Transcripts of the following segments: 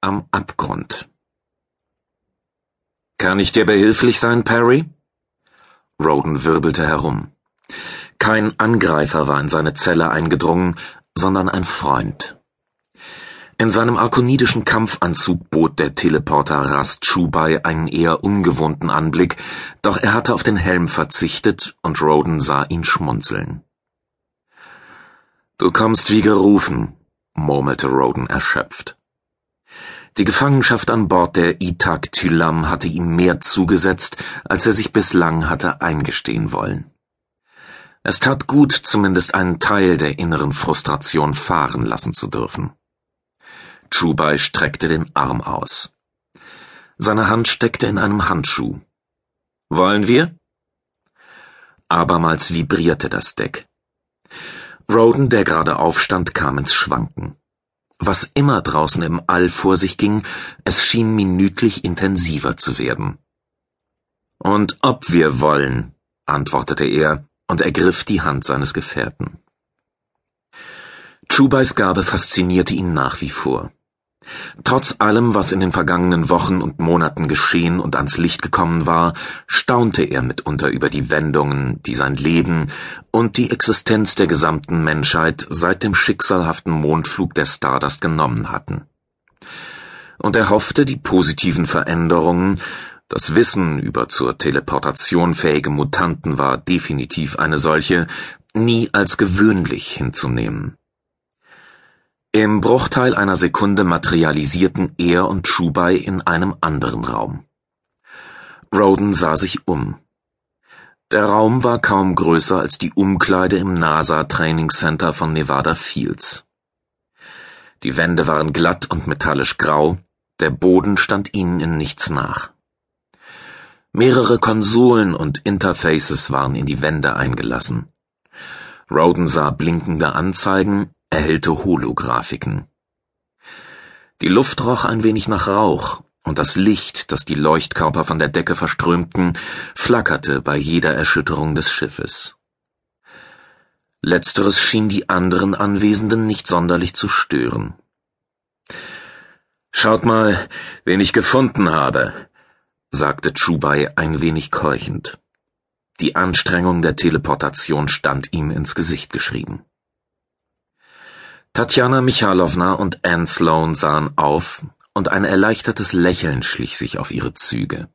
am Abgrund. Kann ich dir behilflich sein, Perry? Roden wirbelte herum. Kein Angreifer war in seine Zelle eingedrungen, sondern ein Freund. In seinem arkonidischen Kampfanzug bot der Teleporter Rast Chubai einen eher ungewohnten Anblick, doch er hatte auf den Helm verzichtet und Roden sah ihn schmunzeln. Du kommst wie gerufen, murmelte Roden erschöpft. Die Gefangenschaft an Bord der Itak Tylam hatte ihm mehr zugesetzt, als er sich bislang hatte eingestehen wollen. Es tat gut, zumindest einen Teil der inneren Frustration fahren lassen zu dürfen. Chubai streckte den Arm aus. Seine Hand steckte in einem Handschuh. Wollen wir? Abermals vibrierte das Deck. Roden, der gerade aufstand, kam ins Schwanken. Was immer draußen im All vor sich ging, es schien minütlich intensiver zu werden. Und ob wir wollen, antwortete er und ergriff die Hand seines Gefährten. Chubais Gabe faszinierte ihn nach wie vor. Trotz allem, was in den vergangenen Wochen und Monaten geschehen und ans Licht gekommen war, staunte er mitunter über die Wendungen, die sein Leben und die Existenz der gesamten Menschheit seit dem schicksalhaften Mondflug der Stardust genommen hatten. Und er hoffte, die positiven Veränderungen, das Wissen über zur Teleportation fähige Mutanten war definitiv eine solche, nie als gewöhnlich hinzunehmen. Im Bruchteil einer Sekunde materialisierten er und Chubai in einem anderen Raum. Roden sah sich um. Der Raum war kaum größer als die Umkleide im NASA Training Center von Nevada Fields. Die Wände waren glatt und metallisch grau, der Boden stand ihnen in nichts nach. Mehrere Konsolen und Interfaces waren in die Wände eingelassen. Roden sah blinkende Anzeigen, erhellte Holographiken. Die Luft roch ein wenig nach Rauch, und das Licht, das die Leuchtkörper von der Decke verströmten, flackerte bei jeder Erschütterung des Schiffes. Letzteres schien die anderen Anwesenden nicht sonderlich zu stören. Schaut mal, wen ich gefunden habe, sagte Chubai ein wenig keuchend. Die Anstrengung der Teleportation stand ihm ins Gesicht geschrieben. Tatjana Michalowna und Anne Sloan sahen auf, und ein erleichtertes Lächeln schlich sich auf ihre Züge.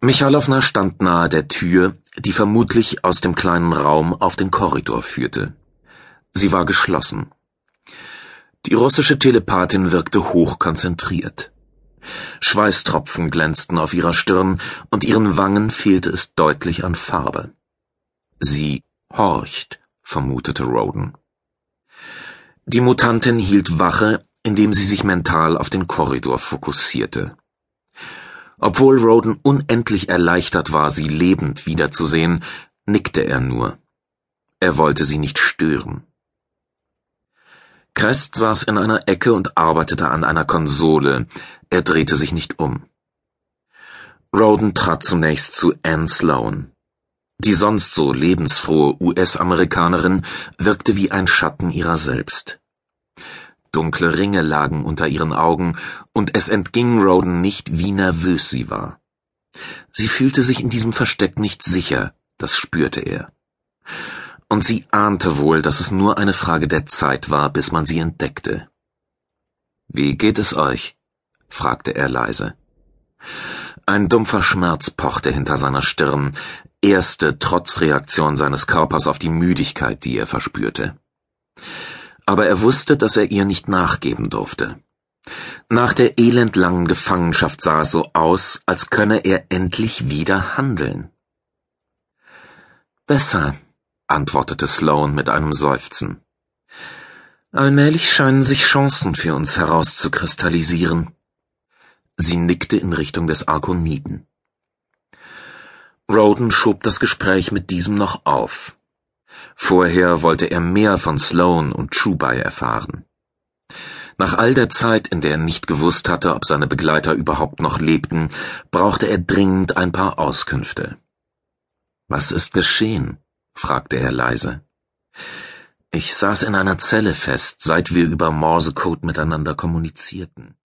Michalowna stand nahe der Tür, die vermutlich aus dem kleinen Raum auf den Korridor führte. Sie war geschlossen. Die russische Telepathin wirkte hochkonzentriert. Schweißtropfen glänzten auf ihrer Stirn, und ihren Wangen fehlte es deutlich an Farbe. Sie horcht, vermutete Roden. Die Mutantin hielt Wache, indem sie sich mental auf den Korridor fokussierte. Obwohl Roden unendlich erleichtert war, sie lebend wiederzusehen, nickte er nur. Er wollte sie nicht stören. Crest saß in einer Ecke und arbeitete an einer Konsole. Er drehte sich nicht um. Roden trat zunächst zu Anne Sloan. Die sonst so lebensfrohe US-Amerikanerin wirkte wie ein Schatten ihrer selbst. Dunkle Ringe lagen unter ihren Augen, und es entging Roden nicht, wie nervös sie war. Sie fühlte sich in diesem Versteck nicht sicher, das spürte er. Und sie ahnte wohl, dass es nur eine Frage der Zeit war, bis man sie entdeckte. Wie geht es euch? fragte er leise. Ein dumpfer Schmerz pochte hinter seiner Stirn, erste Trotzreaktion seines Körpers auf die Müdigkeit, die er verspürte. Aber er wusste, dass er ihr nicht nachgeben durfte. Nach der elendlangen Gefangenschaft sah es so aus, als könne er endlich wieder handeln. Besser, antwortete Sloan mit einem Seufzen. Allmählich scheinen sich Chancen für uns herauszukristallisieren. Sie nickte in Richtung des Arkoniden. Roden schob das Gespräch mit diesem noch auf. Vorher wollte er mehr von Sloan und Chubai erfahren. Nach all der Zeit, in der er nicht gewusst hatte, ob seine Begleiter überhaupt noch lebten, brauchte er dringend ein paar Auskünfte. Was ist geschehen? fragte er leise. Ich saß in einer Zelle fest, seit wir über Morsecode miteinander kommunizierten.